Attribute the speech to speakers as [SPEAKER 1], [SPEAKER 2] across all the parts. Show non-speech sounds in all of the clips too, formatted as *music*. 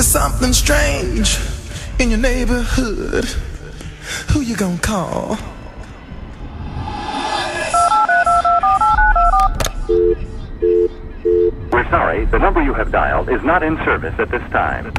[SPEAKER 1] There's something strange in your neighborhood. Who you gonna call?
[SPEAKER 2] We're sorry, the number you have dialed is not in service at this time.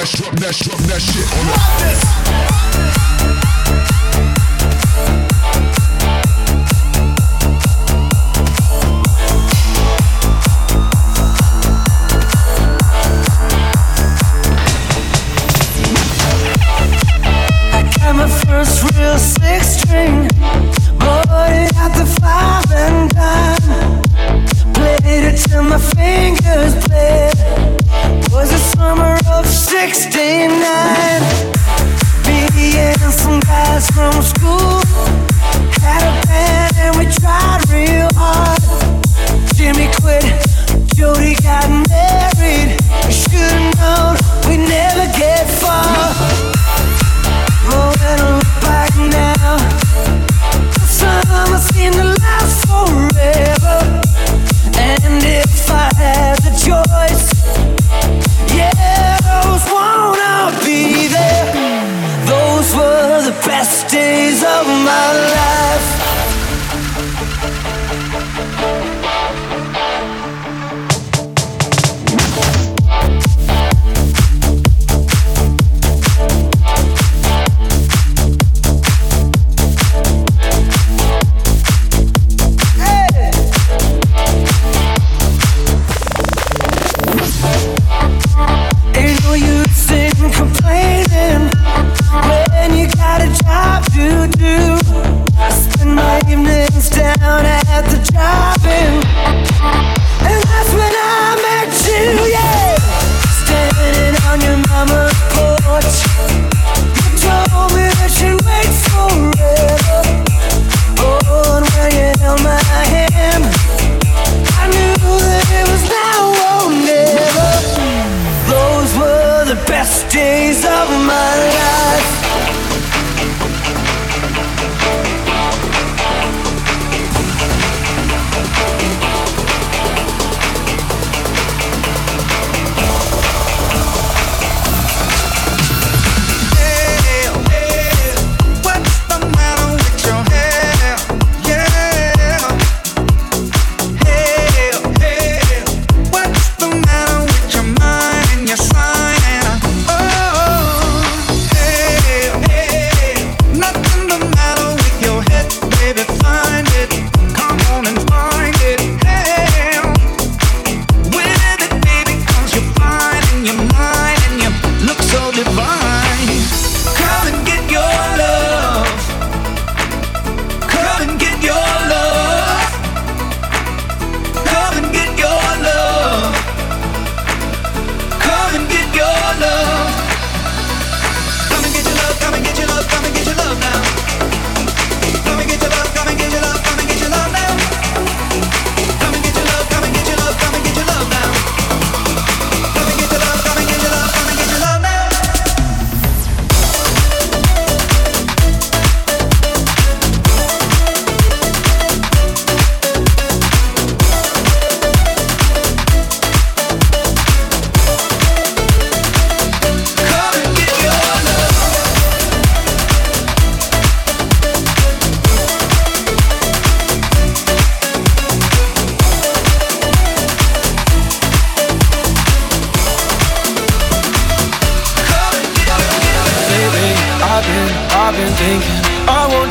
[SPEAKER 3] That,
[SPEAKER 4] drop that, drop that shit on the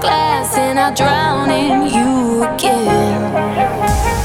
[SPEAKER 5] Glass, and I drown in you again.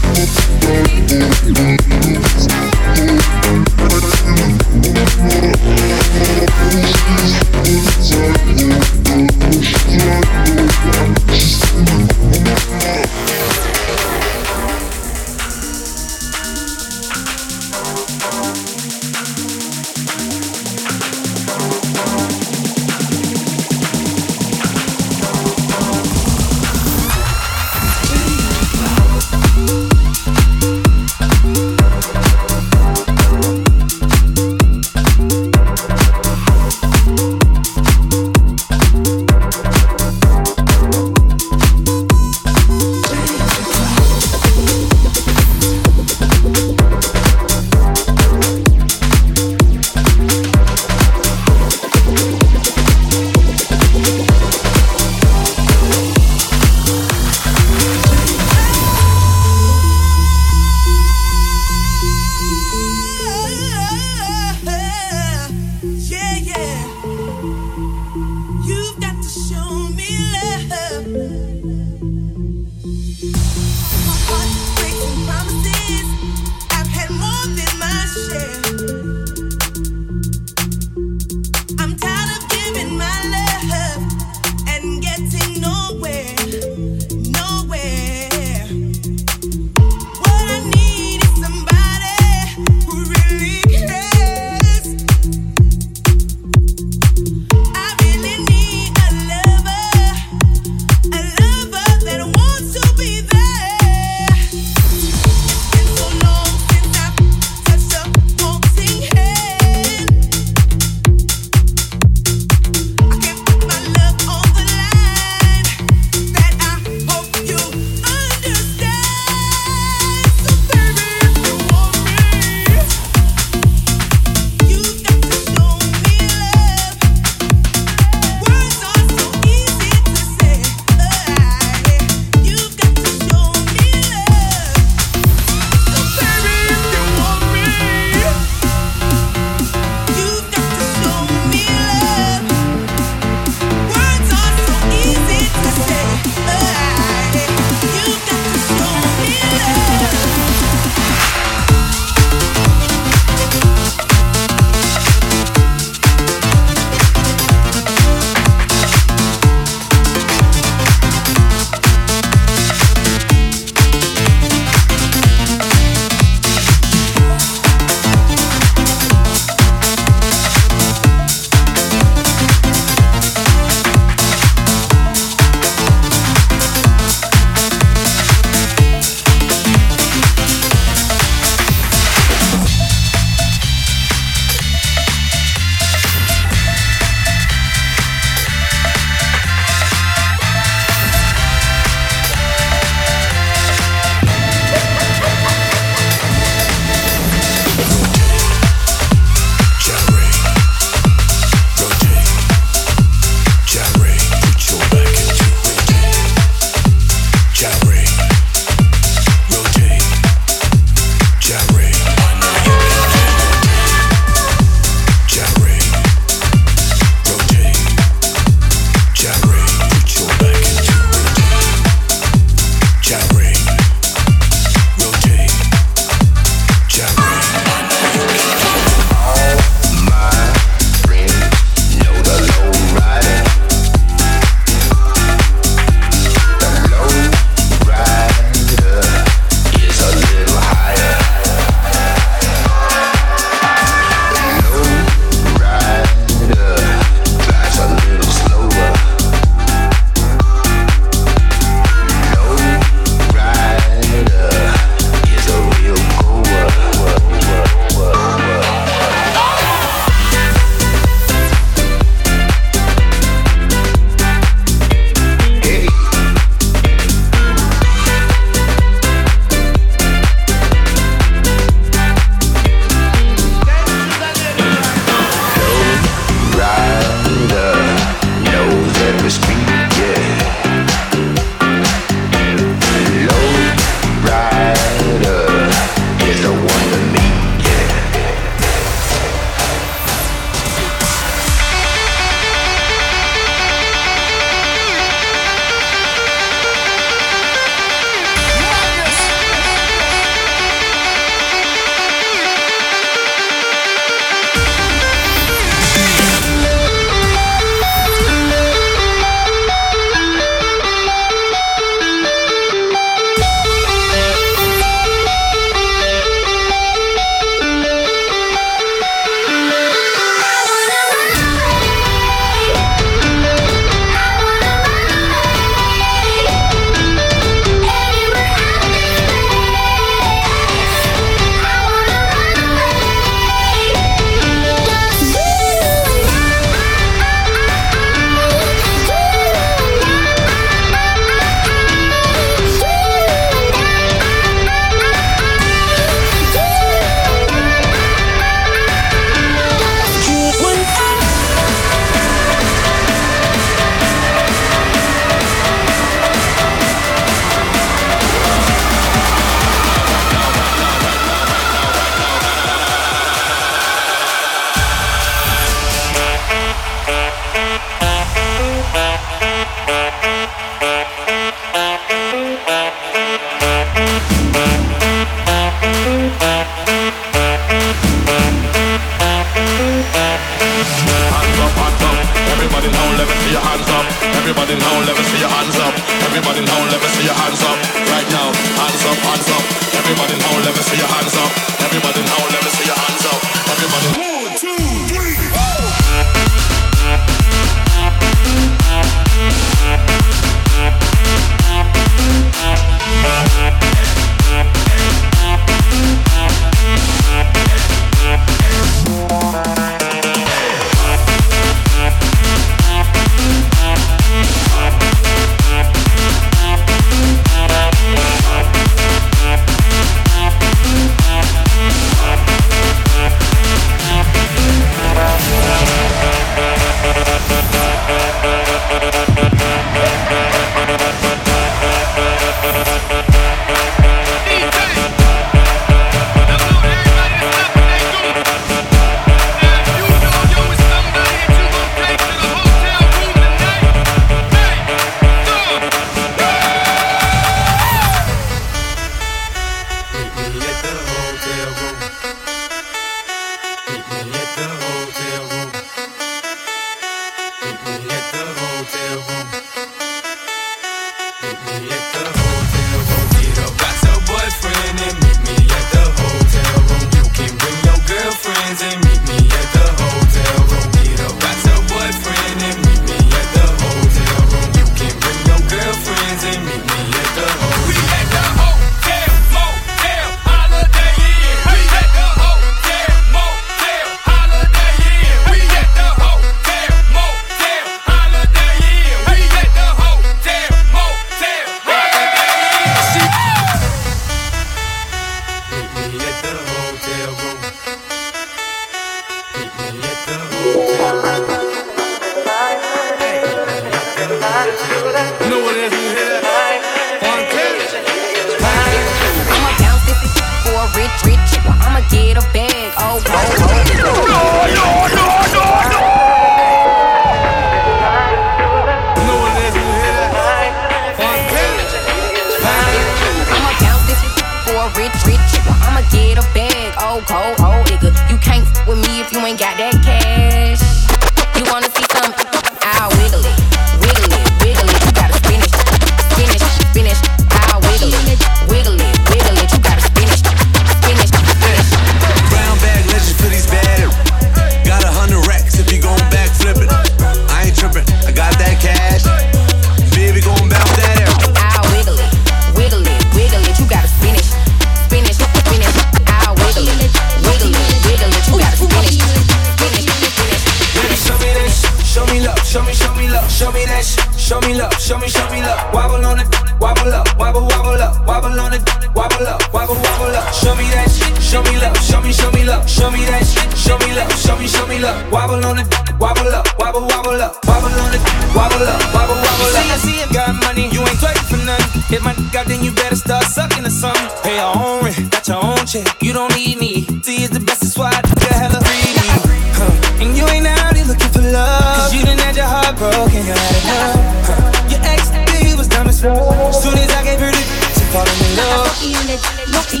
[SPEAKER 6] Show me, show love. Wobble on it, wobble up, wobble, wobble up, wobble on it, wobble up, wobble, wobble up. See, I see you got money, you ain't twerking for nothing. Hit my dick out, then you better start sucking or something. Pay your own rent, got your own check, you don't need me. See, it's the best, that's why I got hella greedy. Huh. And you ain't out here looking for love. Cause you done had your heart broken, you had enough. Huh. Your ex, he was dumb as fuck. Soon as I gave her the she fall in love.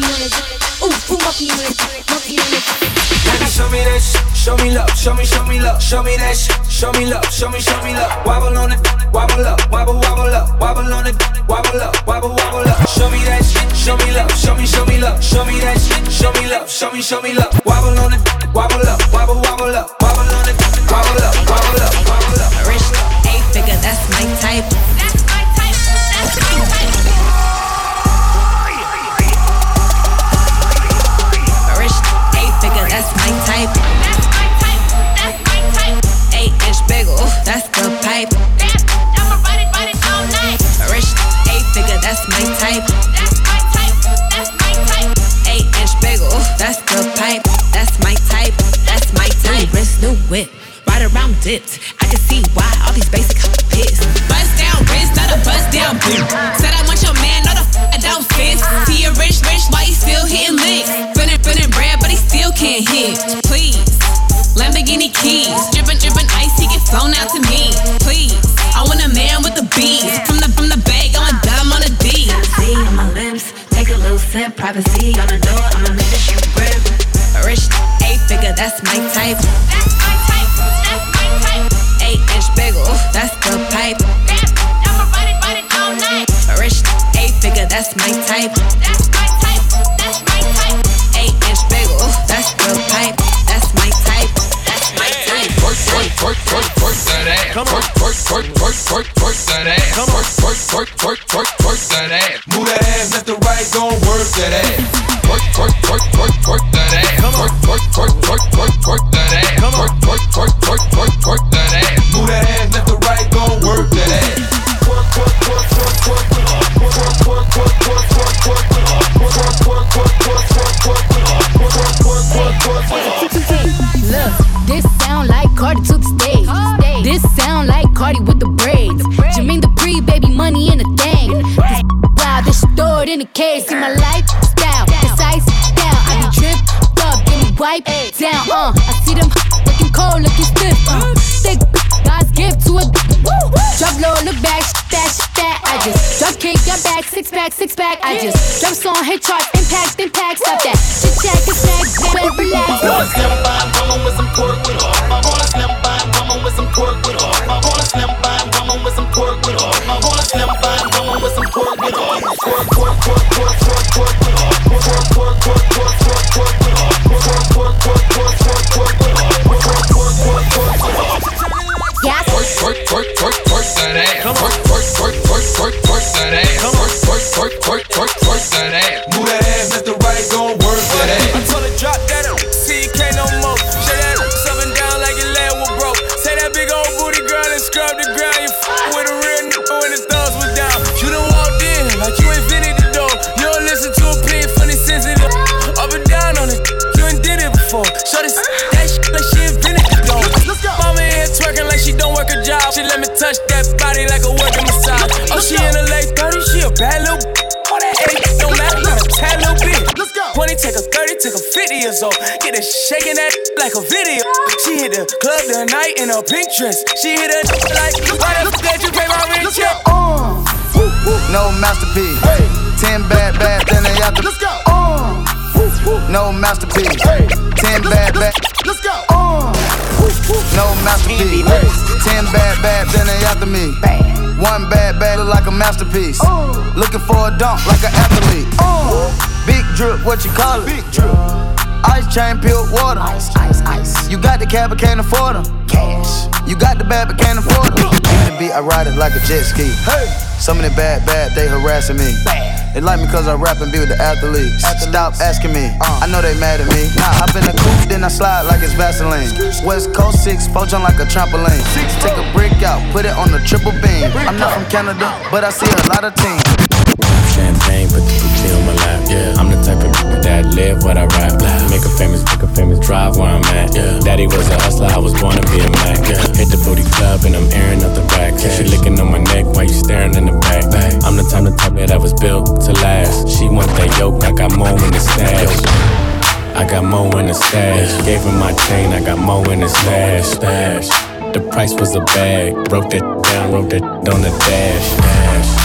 [SPEAKER 6] Baby, show me that sh- show me love, show me, show me love, show me that sh- show me love, show me, show me love. Wobble on it, wobble up, wobble, wobble up, wobble on it, wobble up, wobble, wobble up. Show me that sh- show me love, show me, show me love, show me that sh- show me love, show me, show me love. Wobble on it, wobble up, wobble, wobble up, wobble on it,
[SPEAKER 3] dipped. I can see why all these basic hoes pissed. Bust down wrist, not a bust down boot. Said I want your man, not a f- I don't fit. See a rich, rich, why he still hitting licks? Spinning, spinning bread, but he still can't hit. Please. Lamborghini keys, drippin', drippin' ice, he get flown out to me. Please, I want a man with the bees. From the from the bag, going dumb on the D.
[SPEAKER 7] See on my lips, take a little sip. Privacy on the door, I'ma make this shit grip.
[SPEAKER 3] Rich, eight figure, that's my type. That's my type. That's that's my type. That's my type, that's my type. Eight inch bagel, that's the pipe. That's my type, that's my type.
[SPEAKER 6] Work, work, work, work, work that ass. Come on. Work, work, work, work, work that ass. Come. Work, work, work, work, work that ass. Move that ass left to right, gon' work that ass. Work, work, work, work, work that ass. Come on. Work, work, work, work, work.
[SPEAKER 8] I just drop song, hit charts, impact, impact, stop that.
[SPEAKER 9] Body like a working massage. Oh, she in her late 30s, she a bad little. All that eight don't matter, not a tad little bit. Let's go. 20 take a 30, take a 50 years old. Get it shaking that like a video. She hit the club tonight in a pink dress. She hit a like, why the f did you pay my rent check?
[SPEAKER 10] No masterpiece. Ten bad, bad, then they after. Let's go. Uh, no masterpiece. Ten bad, bad. Let's go. Uh, No masterpiece. Ten bad, bad, then they after me. One bad, bad, look like a masterpiece. Looking for a dunk like an athlete. Big drip, what you call it? Big drip. Ice chain, peeled water. Ice, ice, ice. You got the cab, but can't afford them. Cash. You got the bad, but can't afford them. Give me the beat, I ride it like a jet ski. Hey. Some of the bad, bad, they harassing me. Bad. They like me cause I rap and be with the athletes. Stop asking me, uh. I know they mad at me. Nah, hop in the coupe, then I slide like it's Vaseline. West Coast 6, four jump like a trampoline. Six, Take a brick out, put it on the triple beam. I'm not from Canada, but I see a lot of teams.
[SPEAKER 11] Champagne, put the booty on my lap. Yeah, I'm the type of that live what I rap. Make a famous, drive where I'm at. Yeah, daddy was a hustler, I was born to be a Mac. Yeah, hit the booty club and I'm airing up the back. Yeah, she licking on my neck while you staring in the back. I'm the type of type that I was built to last. She want that yoke, I got more in the stash. I got more in the stash. Gave her my chain, I got more in the stash. Stash. The price was a bag. Broke that down, wrote that on the dash. Dash.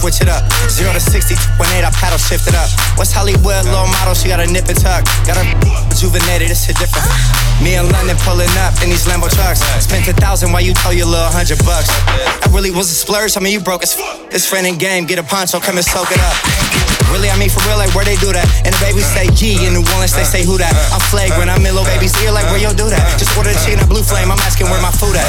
[SPEAKER 12] Switch it up. 0 to 60, 2.8, I paddle shift it up. West Hollywood, little model, she got a nip and tuck. Got her rejuvenated, it's a different. Me in London pulling up in these Lambo trucks. Spent a thousand while you told your little hundred bucks. That really was a splurge, I mean, you broke as f. It's friend and game, get a poncho, come and soak it up. Really, I mean, for real, like where they do that. And the baby say G, in New Orleans, they say who that. I'm flagrant, I'm in little baby's ear, like where you do that. Just order the chicken, a blue flame, I'm asking where my food at.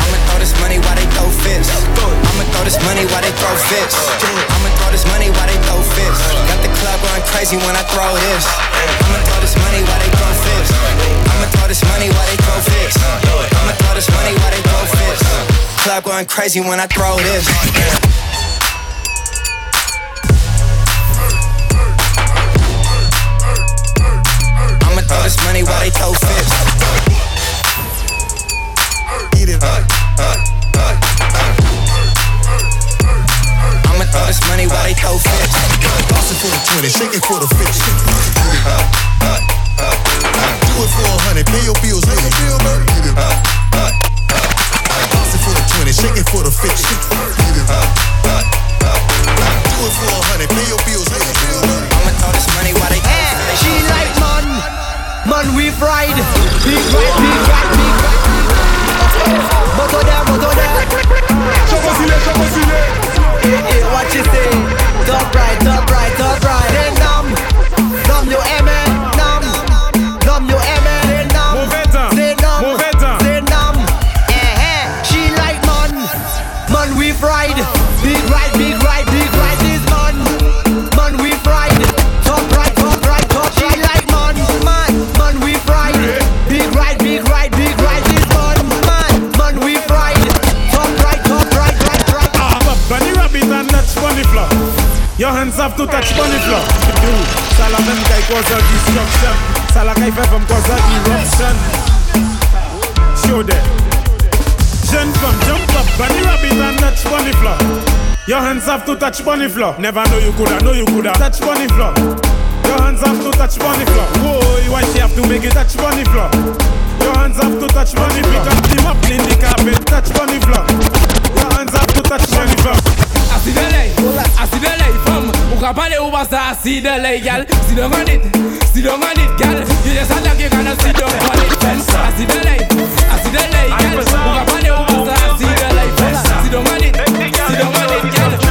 [SPEAKER 12] I'ma throw this money while they throw fists. I'ma throw this money while they throw fists. I'ma throw this money while they throw fists. Got the club going crazy when I throw this. I'ma throw this money while they throw fists. I'ma throw this money while they throw fists. I'ma throw this money while they throw fists. Club going crazy when I throw this. I'ma throw this money while they throw fists. Up. I'ma throw this money while they throw fists.
[SPEAKER 13] Toss for the 20, shake it for the 50. Do it for a hundred, pay your bills, pay your bill, man. Toss for the 20, shake it for the 50. Do it for a hundred, pay your bills, pay your.
[SPEAKER 12] I'ma throw money while they.
[SPEAKER 1] She like man, man we ride, big ride, big ride, big ride.
[SPEAKER 14] Moto there, moto there. Show us Your hands have to touch bunny floor. Never know you coulda, know you coulda touch bunny floor. Your hands have to touch bunny floor. Whoa, why she have to make it touch bunny floor? Your hands have to touch bunny floor. Pick up the clean the carpet, touch bunny floor.
[SPEAKER 9] Kwa pale ou pa sa sit down like gal. Sit down on it, sit down on gal You just act like you gonna sit down on it I sit down like, I sit down like gal Kwa pale ou pa sa sit down like gal Sit down
[SPEAKER 15] on it, gal.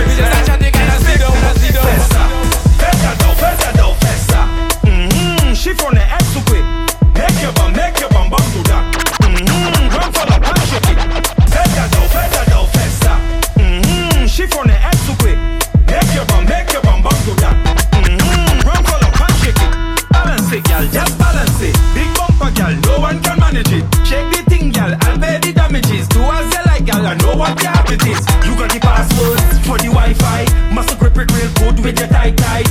[SPEAKER 15] tie. Muscle grip it real good with your tight tie.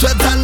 [SPEAKER 15] Suelta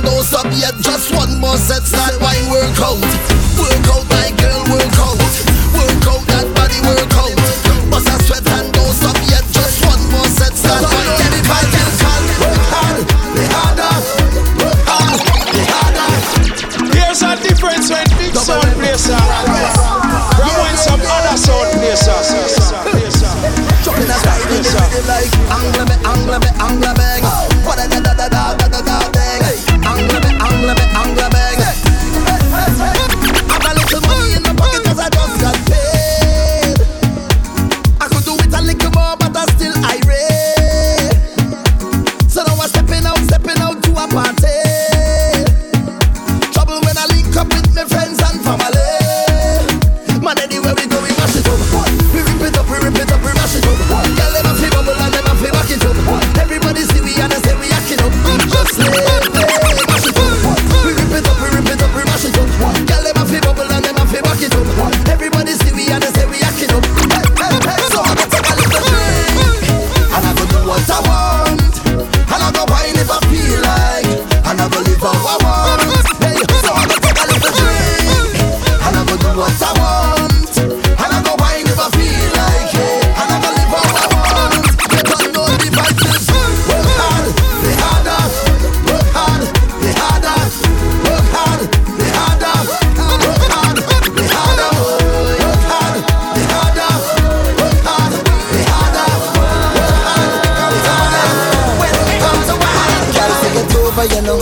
[SPEAKER 15] over, you
[SPEAKER 16] know.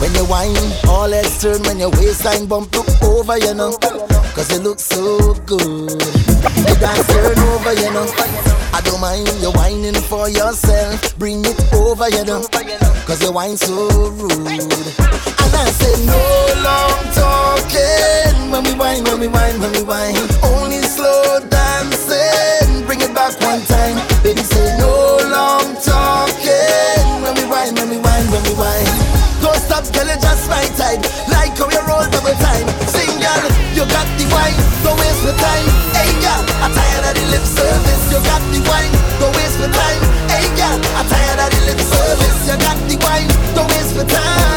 [SPEAKER 16] When you
[SPEAKER 17] whine, all heads turn when your waistline bump look over, you know. Cause you look so good. You dance turn over, you know. I don't mind you whining for yourself. Bring it over, you know. Cause you whine so rude. And I say no long talking. When we whine, when we whine, when we whine. Only slow dancing. Bring it back one time. Baby say no you got the wine, don't waste my time. Hey girl, I'm tired of the lip service. You got the wine, don't waste my time. Hey girl, I'm tired of the lip service. You got the wine, don't waste my time.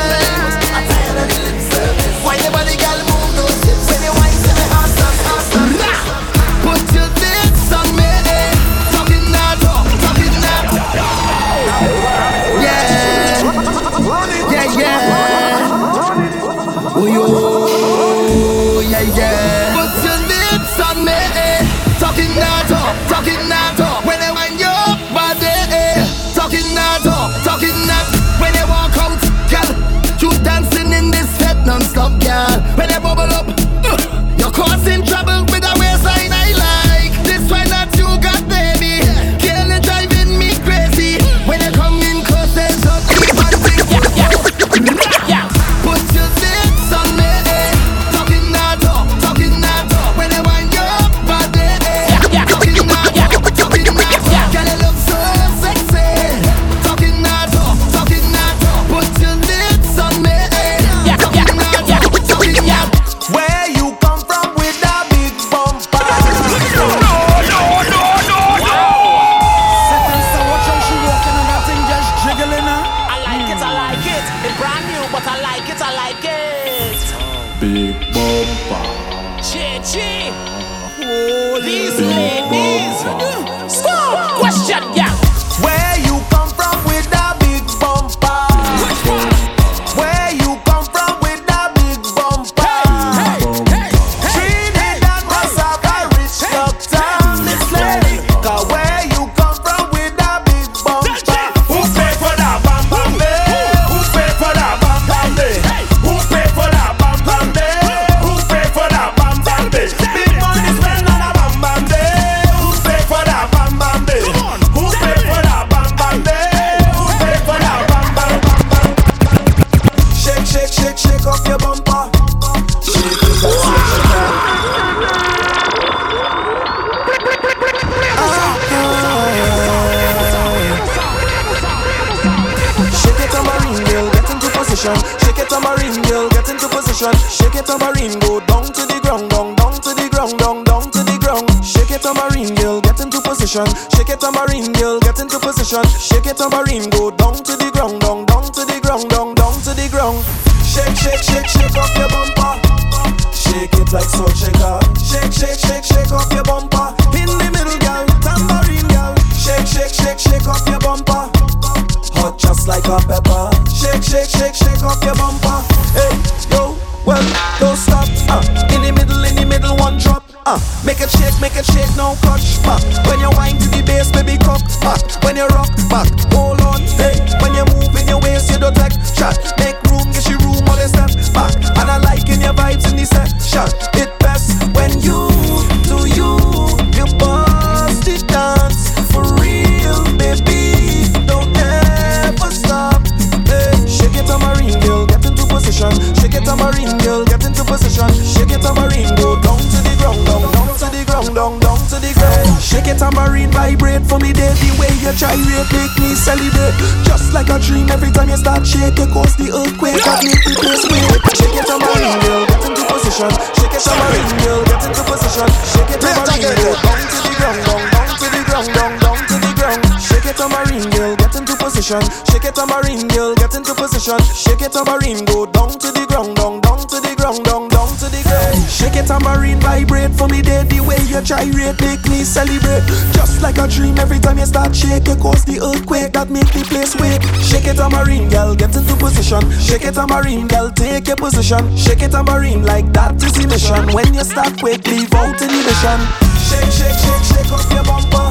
[SPEAKER 18] it
[SPEAKER 16] tambourine, go down to the ground, down, down to the ground, down, down to the ground. Shake it tambourine, vibrate for me, day. The way you gyrate, make me celebrate. Just like a dream, every time you start shake, you cause the earthquake that make the place wake. Shake it tambourine, girl, get into position. Shake it tambourine, girl, take your position. Shake it tambourine, like that is the mission. When you start quake, leave out inhibition. Shake, shake, shake, shake off your bumper.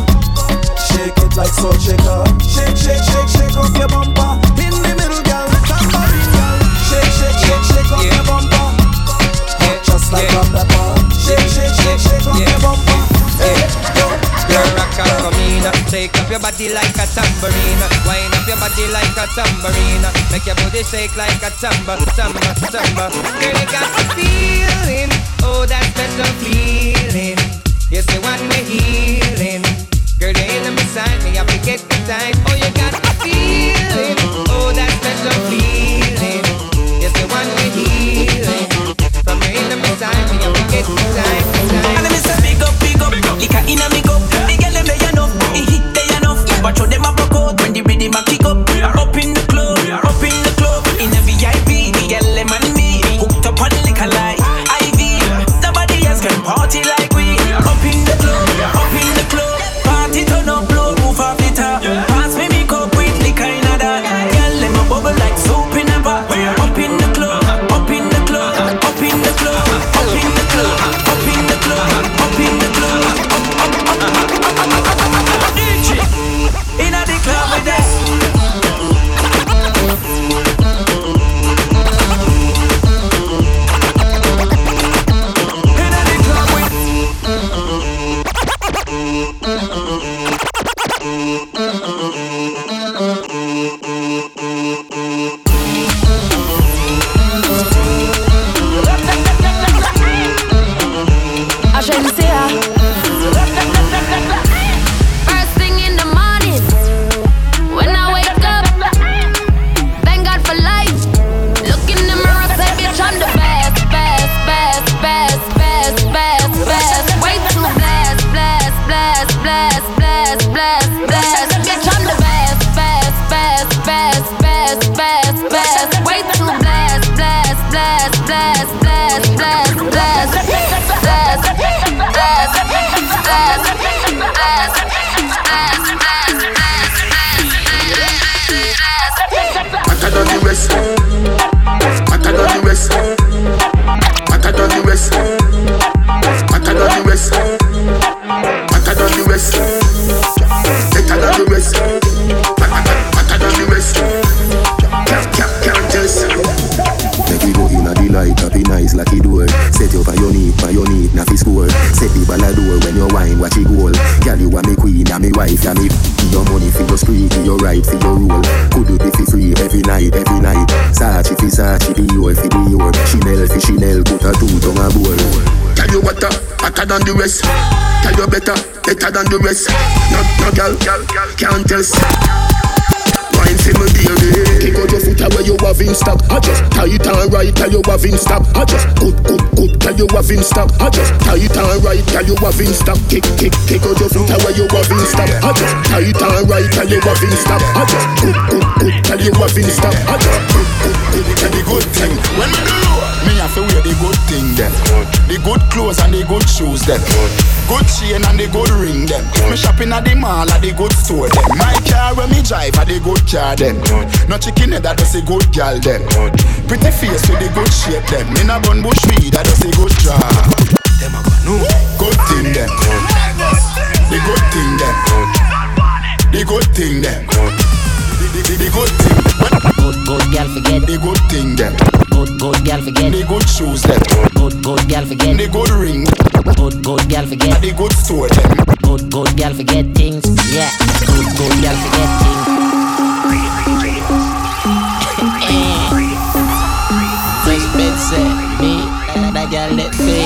[SPEAKER 16] Shake it like salt shaker. Shake, shake, shake, shake off your bumper. Shake
[SPEAKER 19] up your
[SPEAKER 3] body like a tambourine. Wind up your body like a tambourine. Make your booty shake like a tambour, tambour, tambour. Girl, you got to
[SPEAKER 20] than the rest. Tell you better, better than the rest. No, no, girl, can't test. Wine for me, baby. Kick out your foot away, you have in stock. I just tight and right, tell you have in stock. I just good, good, good, tell you have in stock. I just tight and right, tell you have in stock. Kick, kick, kick out your foot away, you have in stock. I just tight and right, tell you have in stock. I just good, good, good, tell you have in stock. I just good, good, good, tell the good thing. When me do to wear the good thing then. The good clothes and the good shoes then. Good chain and the good ring them. Me shopping at the mall at the good store them. My car when me drive at the good car them. No chicken head that does a good girl them. Pretty face with the good shape them. Me na bun bush weed that does a good job. Them a no good thing them. The good thing them. The good thing them. The, the, the good thing.
[SPEAKER 21] Good, good girl forget
[SPEAKER 20] the good thing them.
[SPEAKER 21] Good, good girl forget
[SPEAKER 20] the good shoes them.
[SPEAKER 21] Good, good girl forget
[SPEAKER 20] the good ring.
[SPEAKER 21] Good, good girl forget
[SPEAKER 20] the good store them.
[SPEAKER 21] Good, good girl forget things. Yeah, good, good girl forget things. Fresh bed set me and that girl let me.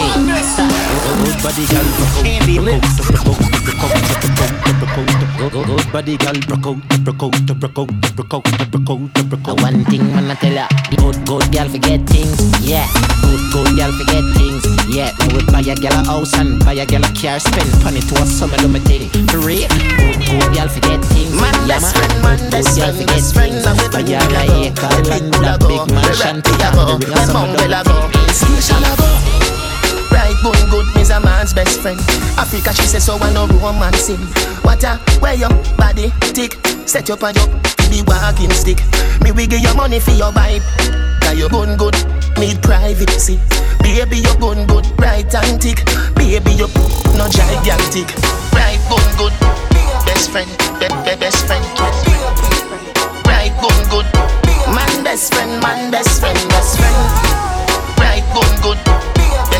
[SPEAKER 21] Good body girl Good, good, good body girl broke out, broke out, broke out, broke out, broke out, broke out. One thing man I tell ya, good, good girl forget things. Yeah, good, good girl forget things. Yeah, me would buy a girl a house and buy a girl a car, spend money to a summer do me thing. For real, good, good girl forget things.
[SPEAKER 22] Man
[SPEAKER 21] yeah,
[SPEAKER 22] best friend, man
[SPEAKER 21] good,
[SPEAKER 22] best
[SPEAKER 21] good girl
[SPEAKER 22] friend,
[SPEAKER 21] forget
[SPEAKER 22] best friend.
[SPEAKER 21] things.
[SPEAKER 22] Now we
[SPEAKER 21] Buy a
[SPEAKER 22] will
[SPEAKER 21] like
[SPEAKER 22] go,
[SPEAKER 21] acre land, a
[SPEAKER 22] a go,
[SPEAKER 21] big mansion,
[SPEAKER 22] rap
[SPEAKER 21] put
[SPEAKER 22] a
[SPEAKER 21] on
[SPEAKER 22] go,
[SPEAKER 21] the ring,
[SPEAKER 22] the
[SPEAKER 21] a summer
[SPEAKER 22] mum
[SPEAKER 21] do
[SPEAKER 22] will
[SPEAKER 21] me
[SPEAKER 22] a go,
[SPEAKER 21] thing.
[SPEAKER 22] station a go. Right, good, good, me's a man's best friend. Africa, she say so I no romance him. What a where your body tick, set up and up the walking stick. Me we give you money for your vibe. Cause you gun good, need privacy. Baby, you gun good, right and tick. Baby, you no gigantic. Right, gun good, best friend, be, be, best friend. Right, gun good, man best friend, man best friend, best friend. Right, gun good,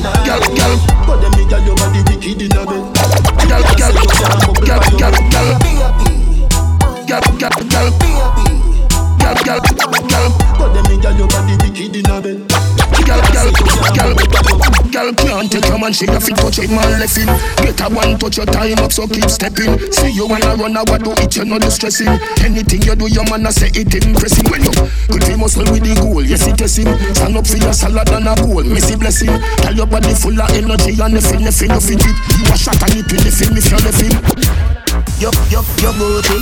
[SPEAKER 20] Girl, girl,
[SPEAKER 22] But them girl, your body wicked in a bed.
[SPEAKER 20] girl, girl, girl, girl, girl, man, she a fit touch it, man left in. Get a one touch your time up, so keep stepping. See you wanna run, I do it, you know the stressing. Anything you do, your man a say it impressing. When you good for muscle with the goal, yes it is him. Stand up for your salad and a goal, messy blessing. Tell your body full of energy and feel, the fit it. You a shot and it film if you're film.
[SPEAKER 22] Yup, yup, yup, to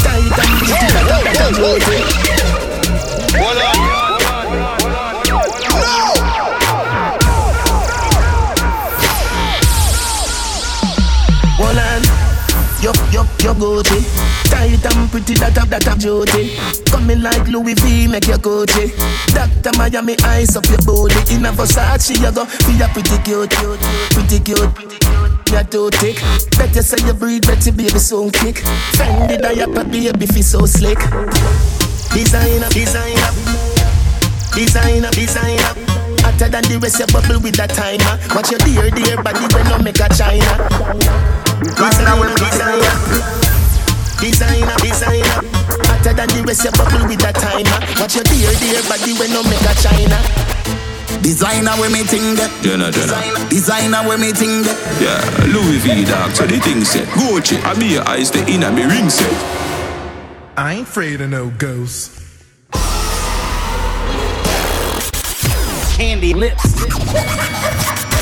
[SPEAKER 22] tight and pretty, that go to. Hold on. Yup, yup, yup, go to tight and pretty, that that that that beauty. Coming like Louis V, make your Gucci. Doctor Miami, eyes up your body. In a Versace, you go feel a pretty cute, cute, pretty cute. You're too thick. Better say you breathe, better baby so kick. Fendi diaper, baby feel so slick. Designer, designer, designer, designer. Hotter than the rest, you bubble with that timer. Watch your dear, dear body when you make a China. Designer, designer, designer, designer. Hotter than the rest, you bubble with that timer. Watch your dear, dear body when you make a China.
[SPEAKER 10] Designer where me ting that.
[SPEAKER 23] Jenna, Jenna.
[SPEAKER 10] Designer where me ting that.
[SPEAKER 23] Yeah, Louis V dog, so the thing said. Gucci, I be your eyes, the inner me ring set.
[SPEAKER 24] I ain't afraid of no ghosts.
[SPEAKER 1] Candy lips. *laughs*